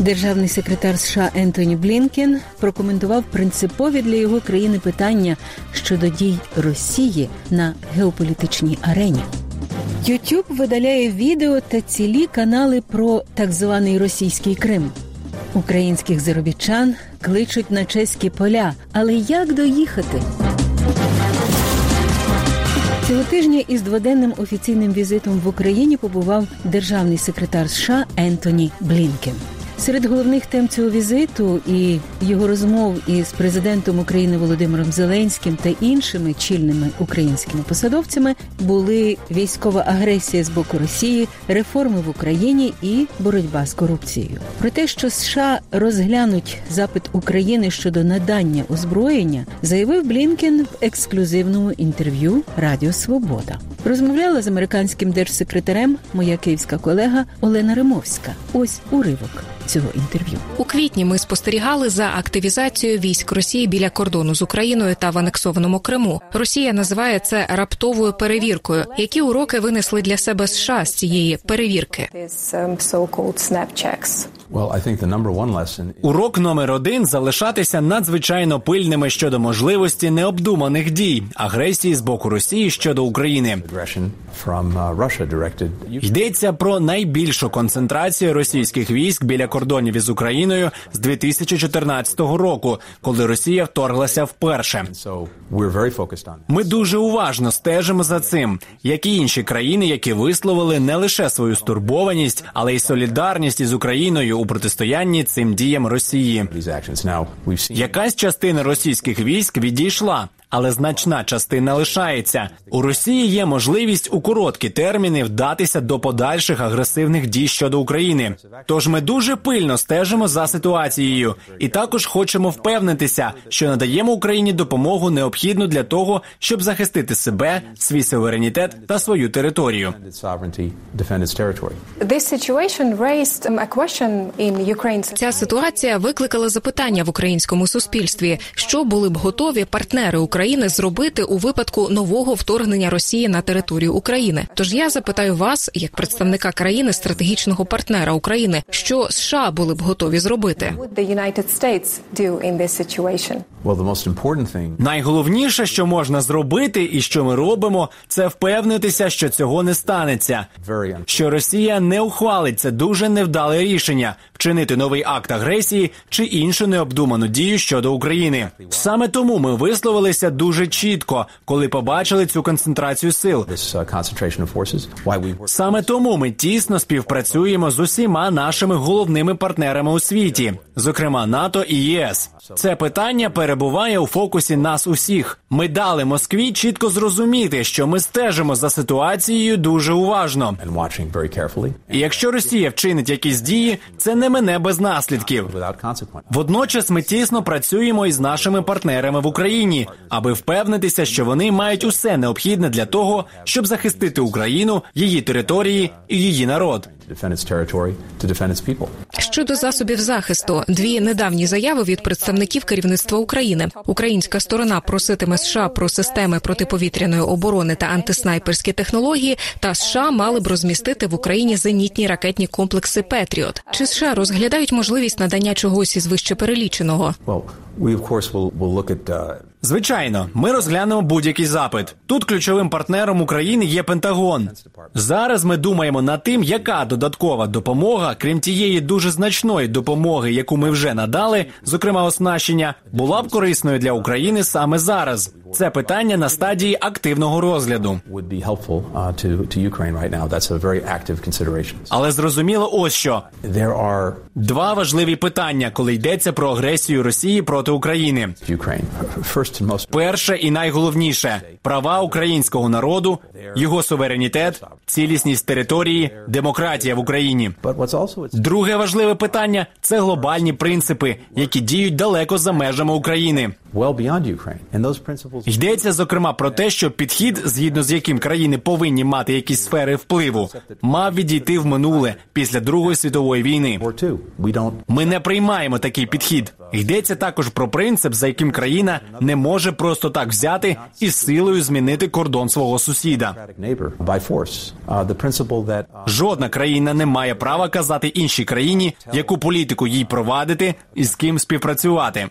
Державний секретар США Ентоні Блінкен прокоментував принципові для його країни питання щодо дій Росії на геополітичній арені. YouTube видаляє відео та цілі канали про так званий російський Крим. Українських заробітчан кличуть на чеські поля. Але як доїхати? Цього тижня із дводенним офіційним візитом в Україні побував державний секретар США Ентоні Блінкен. Серед головних тем цього візиту і його розмов із президентом України Володимиром Зеленським та іншими чільними українськими посадовцями були військова агресія з боку Росії, реформи в Україні і боротьба з корупцією. Про те, що США розглянуть запит України щодо надання озброєння, заявив Блінкен в ексклюзивному інтерв'ю Радіо Свобода. Розмовляла з американським держсекретарем моя київська колега Олена Римовська. Ось уривок цього інтерв'ю. У квітні ми спостерігали за активізацією військ Росії біля кордону з Україною та в анексованому Криму. Росія називає це раптовою перевіркою. Які уроки винесли для себе США з цієї перевірки? Урок номер один залишатися надзвичайно пильними щодо можливості необдуманих дій агресії з боку Росії щодо України. Йдеться про найбільшу концентрацію російських військ біля кордонів із Україною з 2014 року, коли Росія вторглася вперше. Ми дуже уважно стежимо за цим, як і інші країни, які висловили не лише свою стурбованість, але й солідарність із Україною у протистоянні цим діям Росії. Якась частина російських військ відійшла. Але значна частина лишається у Росії. Є можливість у короткі терміни вдатися до подальших агресивних дій щодо України. Тож ми дуже пильно стежимо за ситуацією, і також хочемо впевнитися, що надаємо Україні допомогу необхідну для того, щоб захистити себе, свій суверенітет та свою територію. Ця ситуація викликала запитання в українському суспільстві, що були б готові партнери України зробити у випадку нового вторгнення Росії на територію України. Тож я запитаю вас, як представника країни стратегічного партнера України, що США були б готові зробити. Найголовніше, що можна зробити, і що ми робимо, це впевнитися, що цього не станеться. Що Росія не ухвалить це дуже невдале рішення вчинити новий акт агресії чи іншу необдуману дію щодо України. Саме тому ми висловилися дуже чітко, коли побачили цю концентрацію сил. Саме тому ми тісно співпрацюємо з усіма нашими головними партнерами у світі, зокрема НАТО і ЄС. Це питання перебуває у фокусі нас усіх. Ми дали Москві чітко зрозуміти, що ми стежимо за ситуацією дуже уважно. І якщо Росія вчинить якісь дії, це не мене без наслідків. Водночас ми тісно працюємо із нашими партнерами в Україні, аби впевнитися, що вони мають усе необхідне для того, щоб захистити Україну, її території і її народ. Щодо засобів захисту, дві недавні заяви від представників керівництва України. Українська сторона проситиме США про системи протиповітряної оборони та антиснайперські технології. Та США мали б розмістити в Україні зенітні ракетні комплекси Петріот. Чи США розглядають можливість надання чогось із вище переліченого? Звичайно, ми розглянемо будь-який запит. Тут ключовим партнером України є Пентагон. Зараз ми думаємо над тим, яка додаткова допомога, крім тієї дуже значної допомоги, яку ми вже надали, зокрема оснащення, була б корисною для України саме зараз. Це питання на стадії активного розгляду. Але зрозуміло, ось що два важливі питання, коли йдеться про агресію Росії проти України. Перше і найголовніше права українського народу, його суверенітет, цілісність території, демократія в Україні. Друге важливе питання це глобальні принципи, які діють далеко за межами України. Йдеться зокрема про те, що підхід, згідно з яким країни повинні мати якісь сфери впливу, мав відійти в минуле після Другої світової війни. Ми не приймаємо такий підхід. Йдеться також про принцип, за яким країна не може просто так взяти і силою змінити кордон свого сусіда. Жодна країна не має права казати іншій країні, яку політику їй провадити і з ким співпрацювати.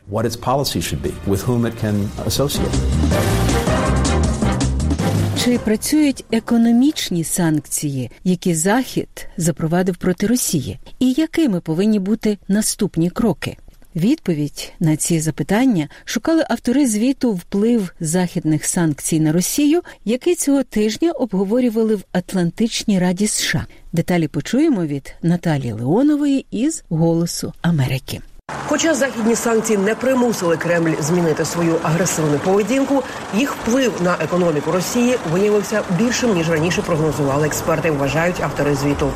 Чи працюють економічні санкції, які Захід запровадив проти Росії, і якими повинні бути наступні кроки? Відповідь на ці запитання шукали автори звіту вплив західних санкцій на Росію, який цього тижня обговорювали в Атлантичній Раді США. Деталі почуємо від Наталії Леонової із Голосу Америки. Хоча західні санкції не примусили Кремль змінити свою агресивну поведінку, їх вплив на економіку Росії виявився більшим ніж раніше прогнозували експерти. Вважають автори звіту.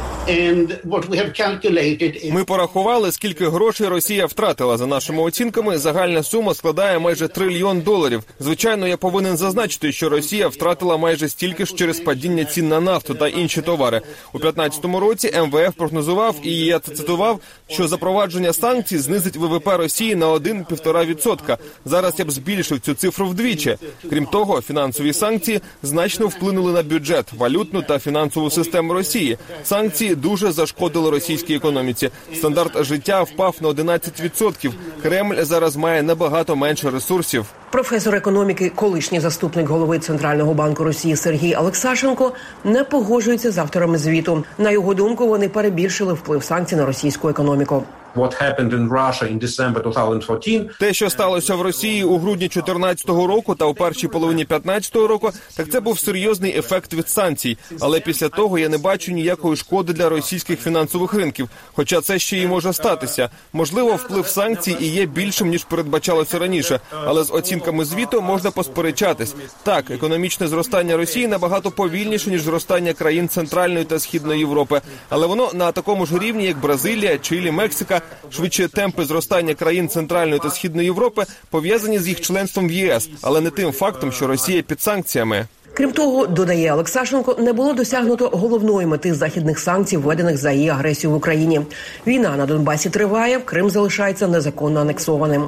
Ми порахували, скільки грошей Росія втратила. За нашими оцінками, загальна сума складає майже трильйон доларів. Звичайно, я повинен зазначити, що Росія втратила майже стільки ж через падіння цін на нафту та інші товари у 2015 році. МВФ прогнозував і я цитував, що запровадження санкцій знизить ВВП Росії на 1-1,5%. Зараз я б збільшив цю цифру вдвічі. Крім того, фінансові санкції значно вплинули на бюджет, валютну та фінансову систему Росії. Санкції дуже зашкодили російській економіці. Стандарт життя впав на 11%. Кремль зараз має набагато менше ресурсів. Професор економіки, колишній заступник голови центрального банку Росії Сергій Олексашенко не погоджується з авторами звіту. На його думку, вони перебільшили вплив санкцій на російську економіку. What happened in Russia in December 2014. Те, що сталося в Росії у грудні 2014 року та у першій половині 2015 року, так це був серйозний ефект від санкцій. Але після того я не бачу ніякої шкоди для російських фінансових ринків. Хоча це ще й може статися. Можливо, вплив санкцій і є більшим ніж передбачалося раніше. Але з оцінками звіту можна посперечатись. Так, економічне зростання Росії набагато повільніше ніж зростання країн Центральної та Східної Європи, але воно на такому ж рівні, як Бразилія, Чилі, Мексика. Швидше темпи зростання країн Центральної та Східної Європи пов'язані з їх членством в ЄС, але не тим фактом, що Росія під санкціями. Крім того, додає Олексашенко, не було досягнуто головної мети західних санкцій, введених за її агресію в Україні. Війна на Донбасі триває, Крим залишається незаконно анексованим.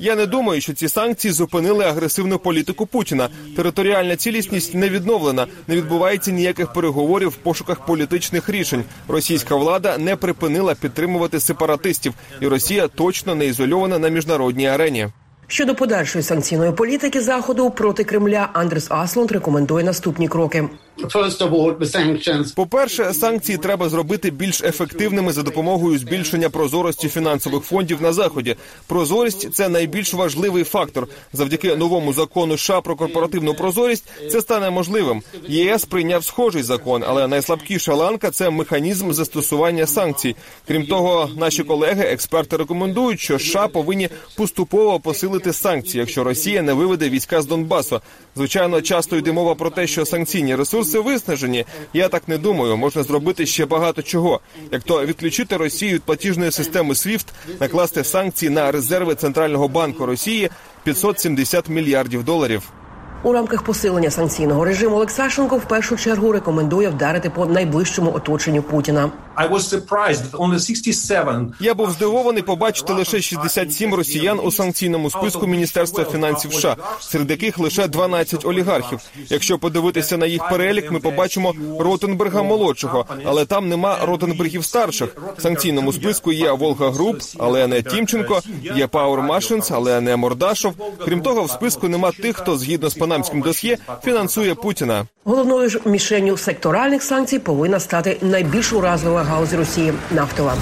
Я не думаю, що ці санкції зупинили агресивну політику Путіна. Територіальна цілісність не відновлена, не відбувається ніяких переговорів в пошуках політичних рішень. Російська влада не припинила підтримувати сепаратистів, і Росія точно не ізольована на міжнародній арені. Щодо подальшої санкційної політики заходу проти Кремля, Андрес Аслунд рекомендує наступні кроки. Sanctions По-перше, санкції треба зробити більш ефективними за допомогою збільшення прозорості фінансових фондів на заході. Прозорість це найбільш важливий фактор. Завдяки новому закону США про корпоративну прозорість це стане можливим. ЄС прийняв схожий закон, але найслабкіша ланка це механізм застосування санкцій. Крім того, наші колеги, експерти рекомендують, що США повинні поступово посилити санкції, якщо Росія не виведе війська з Донбасу. Звичайно, часто йде мова про те, що санкційні ресурси виснажені. Я так не думаю. Можна зробити ще багато чого. Як то відключити Росію від платіжної системи SWIFT, накласти санкції на резерви центрального банку Росії 570 мільярдів доларів. У рамках посилення санкційного режиму Олексашенко в першу чергу рекомендує вдарити по найближчому оточенню Путіна. I was surprised only 67 Я був здивований побачити лише 67 росіян у санкційному списку Міністерства фінансів США, серед яких лише 12 олігархів. Якщо подивитися на їх перелік, ми побачимо Ротенберга молодшого, але там нема Ротенбергів старших. В санкційному списку є Волга Груп, але не Тімченко, є Пауер Машинс, але не Мордашов. Крім того, в списку нема тих, хто згідно з панамським досьє фінансує Путіна. Головною ж мішенню секторальних санкцій повинна стати найбільш уразлива галузь Росії нафтова.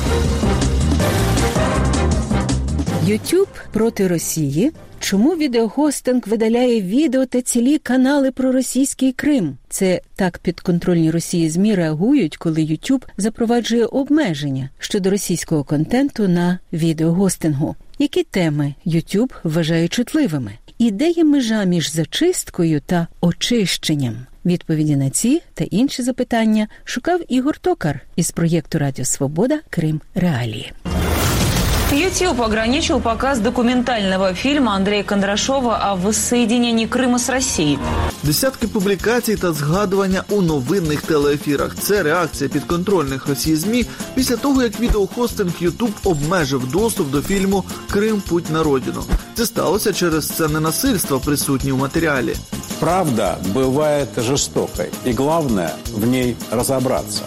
Ютуб проти Росії. Чому відеогостинг видаляє відео та цілі канали про російський Крим? Це так підконтрольні Росії змі реагують, коли Ютуб запроваджує обмеження щодо російського контенту на відеогостингу. Які теми YouTube вважає чутливими? І де є межа між зачисткою та очищенням? Відповіді на ці та інші запитання шукав Ігор Токар із проєкту Радіо Свобода Крим Реалії. YouTube ограничил показ документального фильма Андрея Кондрашова о воссоединении Крыма с Россией. Десятки публікацій та згадування у новинних телеефірах. Це реакція підконтрольних Росії ЗМІ після того, як відеохостинг YouTube обмежив доступ до фільму Крим Путь на родину. Це сталося через сцени насильства, присутні у матеріалі. Правда бывает жестокой, и главное в ней разобраться.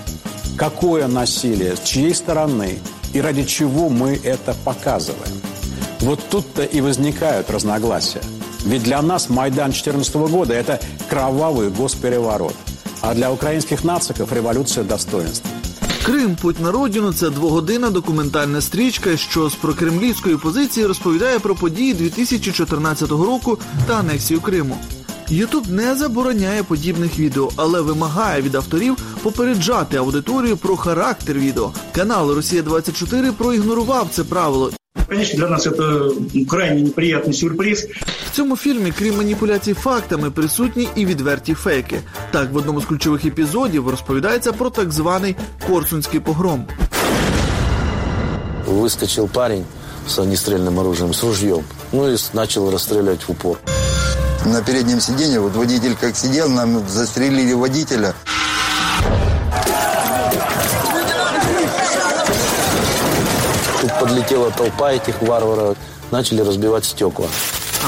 Какое насилие, с чьей стороны и ради чего мы это показываем. Вот тут-то и возникают разногласия. Ведь для нас Майдан 2014 года – это кровавый госпереворот. А для украинских нациков – революция достоинства. Крим Путь на родину це двогодинна документальна стрічка, що з прокремлівської позиції розповідає про події 2014 року та анексію Криму. Ютуб не забороняє подібних відео, але вимагає від авторів попереджати аудиторію про характер відео. Канал Росія 24 проігнорував це правило. Конечно, для нас это крайне неприятный сюрприз. В цьому фільмі, крім маніпуляцій фактами, присутні і відверті фейки. Так, в одному з ключових епізодів розповідається про так званий Корсунський погром. Выскочил парень с огнестрельным оружием, с ружьем, ну и начал расстреливать в упор. На переднем сиденье, вот водитель как сидел, нам застрелили водителя. Тут подлетела толпа этих варваров, начали разбивать стекла.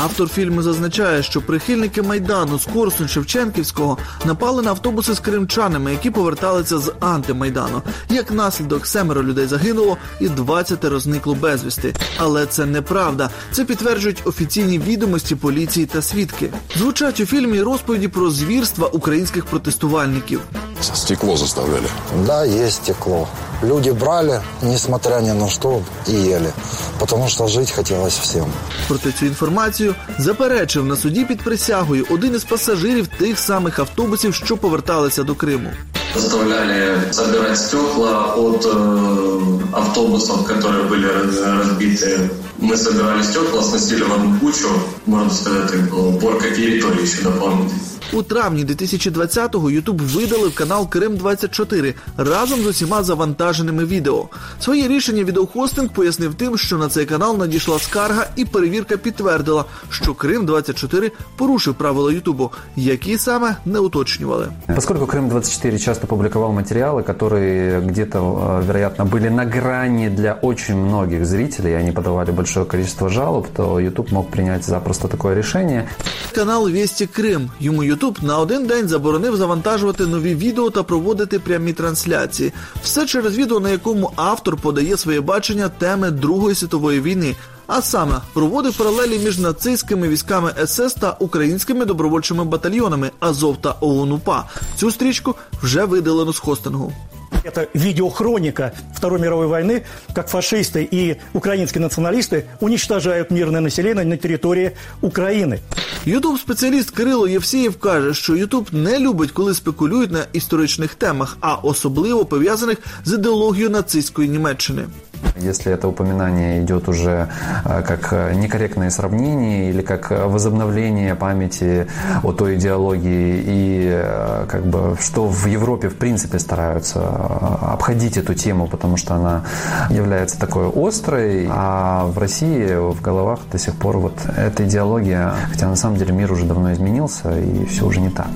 Автор фільму зазначає, що прихильники майдану з Корсун Шевченківського напали на автобуси з кримчанами, які поверталися з антимайдану. Як наслідок, семеро людей загинуло і 20 зникло безвісти. Але це неправда. Це підтверджують офіційні відомості поліції та свідки. Звучать у фільмі розповіді про звірства українських протестувальників. Стекло заставляли. Да, есть стекло. Люди брали, несмотря ни на что, и ели. Потому что жить хотелось всем. Проте цю інформацію заперечив на суді під присягою один із пасажирів тих самих автобусів, що поверталися до Криму. Заставляли собирать стекла от э, автобусов, которые были раз- разбиты. Мы собирали стекла, сносили в одну кучу, можно сказать, это была уборка территории еще дополнительно. У травні 2020-го Ютуб видалив канал Крим 24 разом з усіма завантаженими відео. Своє рішення відеохостинг пояснив тим, що на цей канал надійшла скарга, і перевірка підтвердила, що Крим 24 порушив правила Ютубу, які саме не уточнювали. Поскольку Крым-24 часто публиковал материалы, которые где-то, э, вероятно, были на грани для очень многих зрителей, и они подавали большое количество жалоб, то YouTube мог принять запросто такое решение. Канал Вісті Крим. Йому Ютуб на один день заборонив завантажувати нові відео та проводити прямі трансляції. Все через відео, на якому автор подає своє бачення теми Другої світової війни. А саме проводив паралелі між нацистськими військами СС та українськими добровольчими батальйонами Азов та ОУНУПА. Цю стрічку вже видалено з хостингу. Это видеохроника Второй мировой войны, как фашисты и украинские националисты уничтожают мирное население на территории Украины. Ютуб спеціаліст Кирило Євсієв каже, що Ютуб не любить, коли спекулюють на історичних темах, а особливо пов'язаних з ідеологією нацистської Німеччини. Если это упоминание идет уже э, как э, некорректное сравнение или как э, возобновление памяти о той идеологии и э, как бы что в Европе в принципе стараются э, обходить эту тему, потому что она является такой острой, а в России в головах до сих пор вот эта идеология, хотя на самом деле мир уже давно изменился и все уже не так.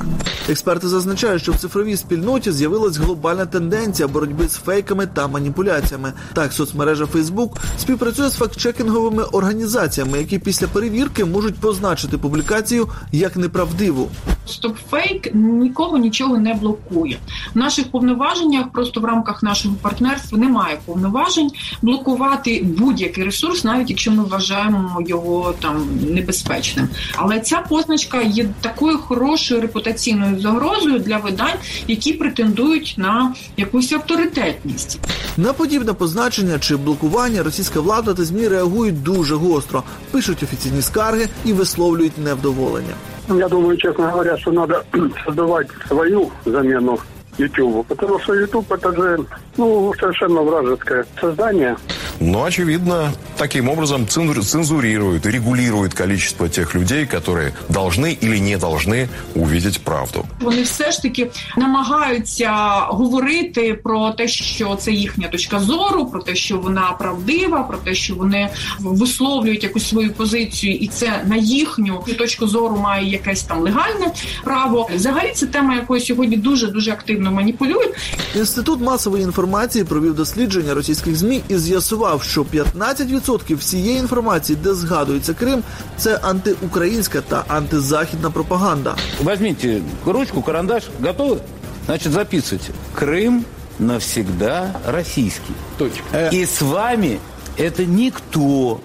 Експерти зазначають, що в цифровій спільноті з'явилась глобальна тенденція боротьби з фейками та маніпуляціями. Так, соцмережа Facebook співпрацює з фактчекінговими організаціями, які після перевірки можуть позначити публікацію як неправдиву. StopFake нікого нічого не блокує. В наших повноваженнях просто в рамках нашого партнерства немає повноважень блокувати будь-який ресурс, навіть якщо ми вважаємо його там небезпечним. Але ця позначка є такою хорошою репутаційною загрозою для видань, які претендують на якусь авторитетність. На подібне позначення чи блокування російська влада та змі реагують дуже гостро, пишуть офіційні скарги і висловлюють невдоволення. Я думаю, честно говоря, что надо создавать свою замену YouTube, потому что YouTube это же ну, совершенно вражеское создание Ну, очевидно, таким образом цензурирует, регулирует количество тех людей, которые должны или не должны увидеть правду. Вони все ж таки намагаються говорити про те, що це їхня точка зору, про те, що вона правдива, про те, що вони висловлюють якусь свою позицію, і це на їхню точку зору має якесь там легальне право. Взагалі це тема, якою сьогодні дуже дуже активно маніпулюють. Інститут масової інформації провів дослідження російських змі і з'ясував, що 15% всієї інформації, де згадується Крим, це антиукраїнська та антизахідна пропаганда. Возьмите ручку, карандаш, готовы? Значит, записывайте. Крым навсегда российский. Точка. И с вами это никто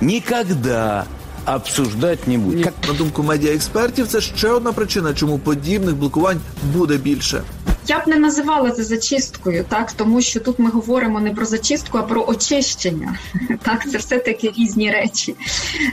никогда обсуждать не буде. На думку медіаекспертів, це ще одна причина, чому подібних блокувань буде більше. Я б не називала це зачисткою, так тому що тут ми говоримо не про зачистку, а про очищення. Так, це все таки різні речі.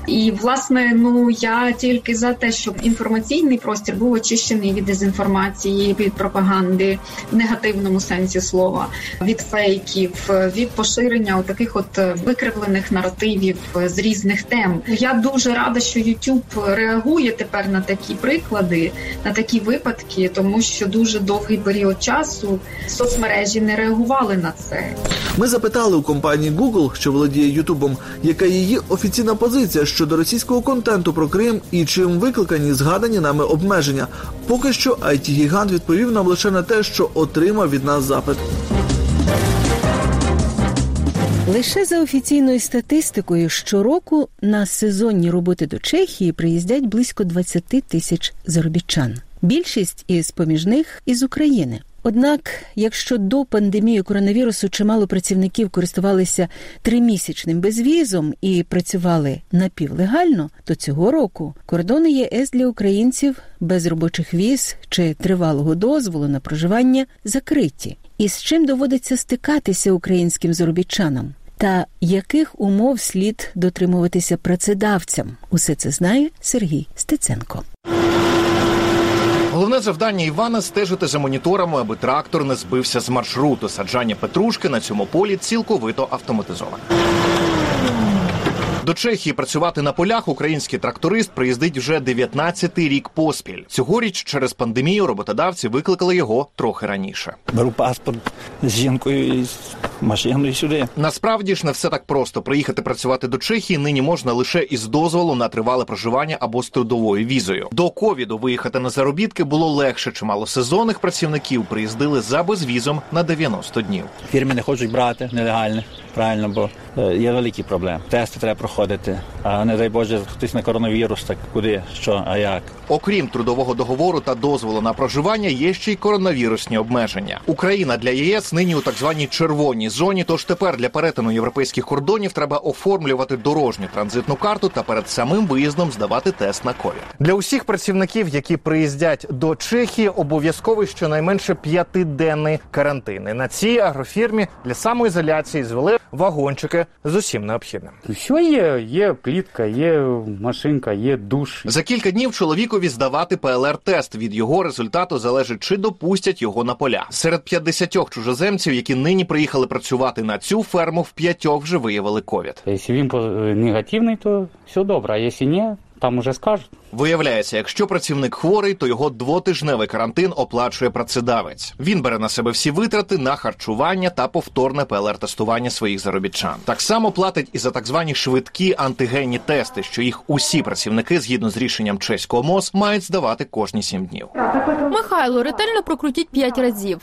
І власне, ну я тільки за те, щоб інформаційний простір був очищений від дезінформації, від пропаганди в негативному сенсі слова, від фейків, від поширення таких от викривлених наративів з різних тем. Я дуже рада, що YouTube реагує тепер на такі приклади, на такі випадки, тому що дуже довгий період часу соцмережі не реагували на це. Ми запитали у компанії Google, що володіє Ютубом, яка її офіційна позиція щодо російського контенту про Крим і чим викликані згадані нами обмеження. Поки що it гігант відповів нам лише на те, що отримав від нас запит. Лише за офіційною статистикою щороку на сезонні роботи до Чехії приїздять близько 20 тисяч заробітчан. Більшість із поміж них із України. Однак, якщо до пандемії коронавірусу чимало працівників користувалися тримісячним безвізом і працювали напівлегально, то цього року кордони ЄС для українців без робочих віз чи тривалого дозволу на проживання закриті. І з чим доводиться стикатися українським заробітчанам? Та яких умов слід дотримуватися працедавцям? Усе це знає Сергій Стеценко. Головне завдання Івана стежити за моніторами, аби трактор не збився з маршруту. Саджання петрушки на цьому полі цілковито автоматизоване. До Чехії працювати на полях український тракторист приїздить вже 19-й рік поспіль. Цьогоріч через пандемію роботодавці викликали його трохи раніше. Беру паспорт з жінкою і з машиною сюди. Насправді ж не все так просто. Приїхати працювати до Чехії нині можна лише із дозволу на тривале проживання або з трудовою візою. До ковіду виїхати на заробітки було легше. Чимало сезонних працівників приїздили за безвізом на 90 днів. Фірми не хочуть брати нелегальних. Правильно, бо е, є великі проблеми. Тести треба проходити. А не дай Боже, хтось на коронавірус, так куди, що, а як. Окрім трудового договору та дозволу на проживання, є ще й коронавірусні обмеження. Україна для ЄС нині у так званій червоній зоні. Тож тепер для перетину європейських кордонів треба оформлювати дорожню транзитну карту та перед самим виїздом здавати тест на ковід. Для усіх працівників, які приїздять до Чехії, обов'язковий щонайменше п'ятиденний карантин. І На цій агрофірмі для самоізоляції звели вагончики з усім необхідним. Що є? Є плітка, є машинка, є душ. За кілька днів чоловікові здавати ПЛР-тест. Від його результату залежить, чи допустять його на поля. Серед 50 чужоземців, які нині приїхали працювати на цю ферму, в п'ятьох вже виявили ковід. Якщо він негативний, то все добре. А якщо ні, там уже скажуть. Виявляється, якщо працівник хворий, то його двотижневий карантин оплачує працедавець. Він бере на себе всі витрати на харчування та повторне ПЛР-тестування своїх заробітчан. Так само платить і за так звані швидкі антигенні тести, що їх усі працівники, згідно з рішенням чеського МОЗ, мають здавати кожні сім днів. Михайло, ретельно прокрутіть п'ять разів.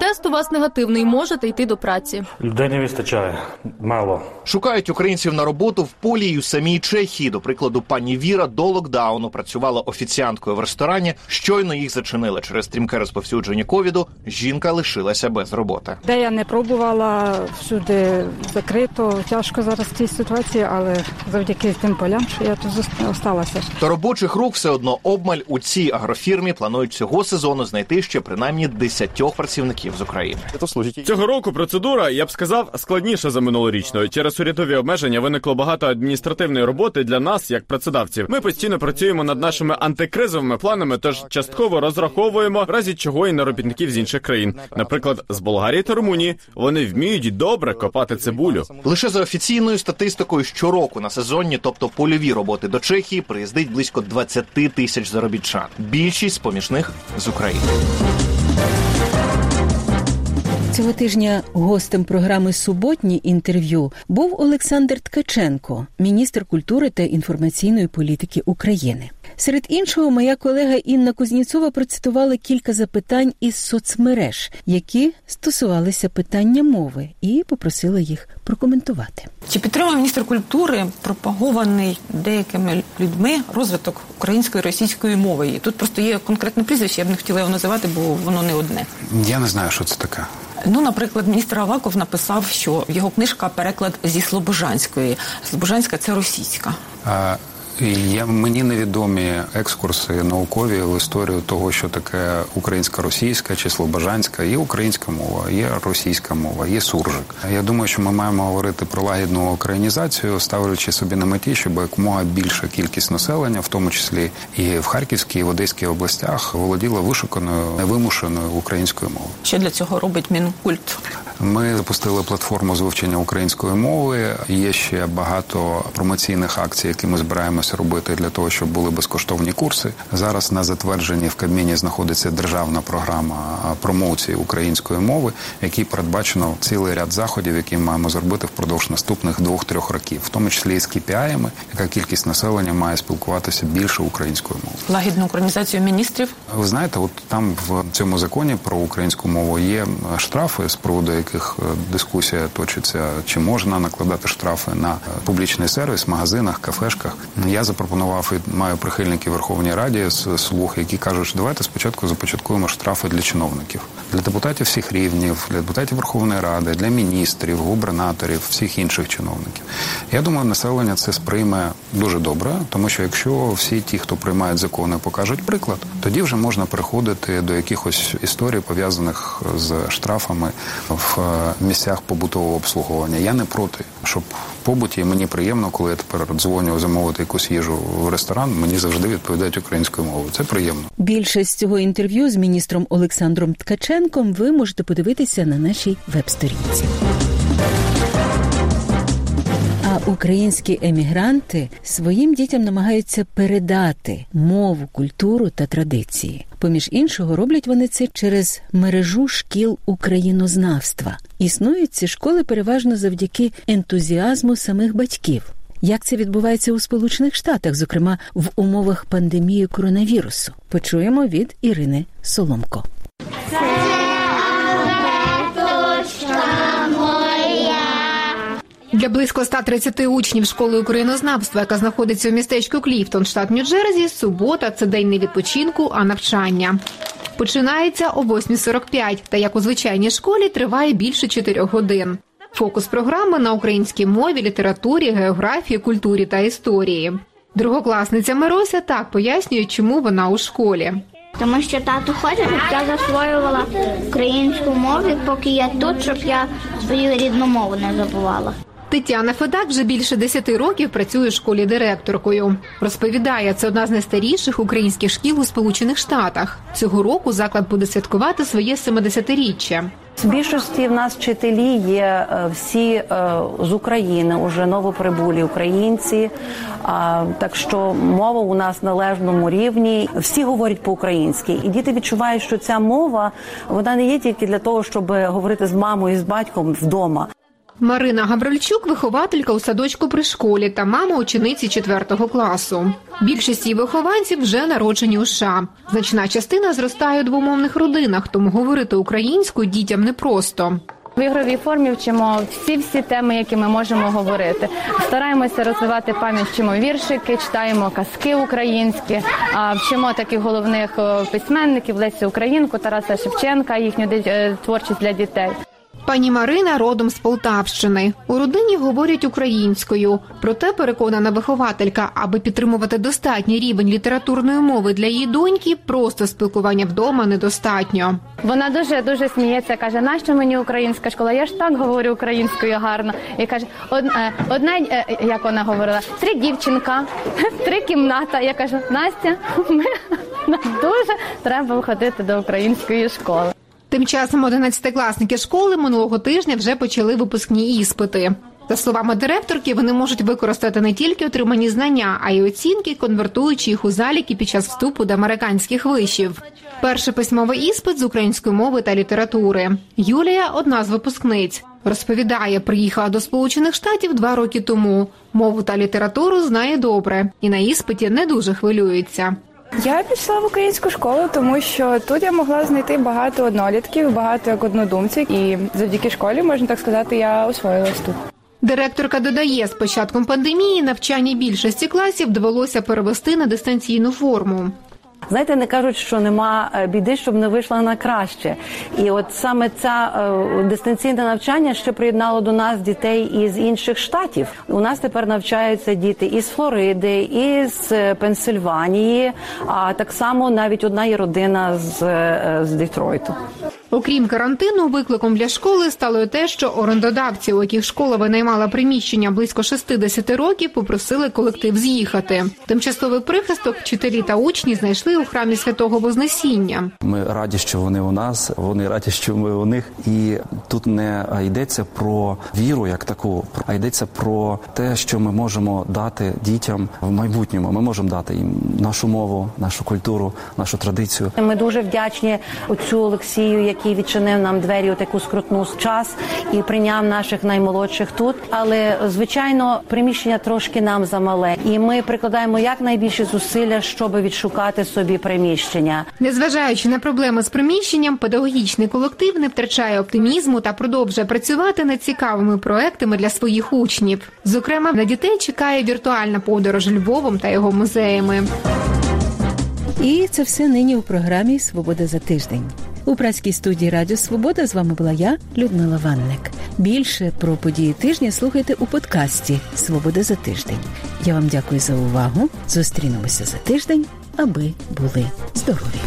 Тест у вас негативний, можете йти до праці. Людей не вистачає мало. Шукають українців на роботу в полі й у самій Чехії. До прикладу, пані Віра до локдауну працювала офіціанткою в ресторані. Щойно їх зачинили через стрімке розповсюдження ковіду. Жінка лишилася без роботи. Де я не пробувала всюди закрито. Тяжко зараз в цій ситуації, але завдяки тим полям, що я тут залишилася. Та робочих рук все одно обмаль у цій агрофірмі планують цього сезону знайти ще принаймні десятьох працівників з України. Цього року процедура, я б сказав, складніша за минулорічною. Через урядові обмеження виникло багато адміністративної роботи для нас, як працедавців. Ми постійно працюємо працюємо над нашими антикризовими планами, тож частково розраховуємо, в разі чого і на робітників з інших країн, наприклад, з Болгарії та Румунії. Вони вміють добре копати цибулю. Лише за офіційною статистикою щороку на сезонні, тобто польові роботи до Чехії, приїздить близько 20 тисяч заробітчан. Більшість поміж них з України. Цього тижня гостем програми Суботні інтерв'ю був Олександр Ткаченко, міністр культури та інформаційної політики України. Серед іншого, моя колега Інна Кузніцова процитувала кілька запитань із соцмереж, які стосувалися питання мови, і попросила їх прокоментувати. Чи підтримує міністр культури пропагований деякими людьми розвиток української і російської мови? І тут просто є конкретне прізвище, я б не хотіла його називати, бо воно не одне. Я не знаю, що це таке. Ну, наприклад, міністр Аваков написав, що його книжка переклад зі Слобожанської. Слобожанська це російська. А, я, мені невідомі екскурси наукові в історію того, що таке українська російська чи слобожанська. Є українська мова, є російська мова, є суржик. Я думаю, що ми маємо говорити про лагідну українізацію, ставлячи собі на меті, щоб якомога більша кількість населення, в тому числі і в Харківській і в Одеській областях, володіла вишуканою невимушеною українською мовою. Що для цього робить Мінкульт? Ми запустили платформу з вивчення української мови. Є ще багато промоційних акцій, які ми збираємося робити для того, щоб були безкоштовні курси. Зараз на затвердженні в Кабміні знаходиться державна програма промоції української мови, якій передбачено цілий ряд заходів, які маємо зробити впродовж наступних двох-трьох років, в тому числі і з KPI-ами, яка кількість населення має спілкуватися більше українською мовою. Лагідну українізацію міністрів. Ви знаєте, от там в цьому законі про українську мову є штрафи з приводу яких дискусія точиться, чи можна накладати штрафи на публічний сервіс, магазинах, кафешках. Я запропонував і маю прихильників Верховній Раді слух, які кажуть, що давайте спочатку започаткуємо штрафи для чиновників, для депутатів всіх рівнів, для депутатів Верховної Ради, для міністрів, губернаторів, всіх інших чиновників. Я думаю, населення це сприйме дуже добре, тому що якщо всі ті, хто приймають закони, покажуть приклад, тоді вже можна переходити до якихось історій пов'язаних з штрафами в місцях побутового обслуговування. Я не проти, щоб побуті мені приємно, коли я тепер дзвоню замовити якусь їжу в ресторан. Мені завжди відповідають українською мовою. Це приємно. Більше з цього інтерв'ю з міністром Олександром Ткаченком ви можете подивитися на нашій веб-сторінці. Українські емігранти своїм дітям намагаються передати мову, культуру та традиції. Поміж іншого, роблять вони це через мережу шкіл українознавства. Існують ці школи переважно завдяки ентузіазму самих батьків. Як це відбувається у Сполучених Штатах, зокрема в умовах пандемії коронавірусу? Почуємо від Ірини Соломко. Для близько 130 учнів школи українознавства, яка знаходиться у містечку Кліфтон, штат Нью-Джерсі, субота це день не відпочинку, а навчання. Починається о 8.45 та як у звичайній школі триває більше 4 годин. Фокус програми на українській мові, літературі, географії, культурі та історії. Другокласниця Мирося так пояснює, чому вона у школі. Тому що тато хоче, щоб я засвоювала українську мову, поки я тут, щоб я свою рідну мову не забувала. Тетяна Федак вже більше 10 років працює в школі директоркою. Розповідає, це одна з найстаріших українських шкіл у Сполучених Штатах. Цього року заклад буде святкувати своє 70-річчя. В більшості в нас вчителі є всі з України, уже новоприбулі українці. Так що мова у нас на належному рівні. Всі говорять по-українськи, і діти відчувають, що ця мова вона не є тільки для того, щоб говорити з мамою і з батьком вдома. Марина Габрильчук вихователька у садочку при школі та мама учениці 4 класу. Більшість її вихованців вже народжені у США. Значна частина зростає у двомовних родинах, тому говорити українською дітям непросто. В ігровій формі вчимо всі всі теми, які ми можемо говорити. Стараємося розвивати пам'ять, вчимо віршики, читаємо казки українські, вчимо таких головних письменників Лесі Українку, Тараса Шевченка, їхню творчість для дітей. Пані Марина родом з Полтавщини. У родині говорять українською. Проте переконана вихователька, аби підтримувати достатній рівень літературної мови для її доньки, просто спілкування вдома недостатньо. Вона дуже дуже сміється. каже, нащо мені українська школа? Я ж так говорю українською гарно. І каже, е, одна е, як вона говорила, три дівчинка, три кімната. Я кажу, Настя, ми нам дуже треба ходити до української школи. Тим часом одинадцятикласники школи минулого тижня вже почали випускні іспити. За словами директорки, вони можуть використати не тільки отримані знання, а й оцінки, конвертуючи їх у заліки під час вступу до американських вишів. Перший письмовий іспит з української мови та літератури. Юлія одна з випускниць. Розповідає, приїхала до Сполучених Штатів два роки тому. Мову та літературу знає добре і на іспиті не дуже хвилюється. Я пішла в українську школу, тому що тут я могла знайти багато однолітків, багато як однодумців, і завдяки школі можна так сказати, я освоїлась тут. Директорка додає, з початком пандемії навчання більшості класів довелося перевести на дистанційну форму. Знаєте, не кажуть, що нема е, біди, щоб не вийшла на краще. І от саме це дистанційне навчання ще приєднало до нас дітей із інших штатів. У нас тепер навчаються діти із Флориди, із е, Пенсильванії, а так само навіть одна є родина з, е, з Детройту. Окрім карантину, викликом для школи стало й те, що орендодавці, у яких школа винаймала приміщення близько 60 років, попросили колектив з'їхати. Тимчасовий прихисток вчителі та учні знайшли у храмі святого Вознесіння. Ми раді, що вони у нас. Вони раді, що ми у них. І тут не йдеться про віру як таку, а йдеться про те, що ми можемо дати дітям в майбутньому. Ми можемо дати їм нашу мову, нашу культуру, нашу традицію. Ми дуже вдячні оцю Олексію, який відчинив нам двері у таку скрутну час і прийняв наших наймолодших тут. Але звичайно, приміщення трошки нам замале, і ми прикладаємо якнайбільше зусилля, щоб відшукати собі приміщення. Незважаючи на проблеми з приміщенням, педагогічний колектив не втрачає оптимізму та продовжує працювати над цікавими проектами для своїх учнів. Зокрема, на дітей чекає віртуальна подорож Львовом та його музеями. І це все нині у програмі Свобода за тиждень. У працькій студії Радіо Свобода з вами була я, Людмила Ванник. Більше про події тижня слухайте у подкасті Свобода за тиждень. Я вам дякую за увагу. Зустрінемося за тиждень, аби були здорові.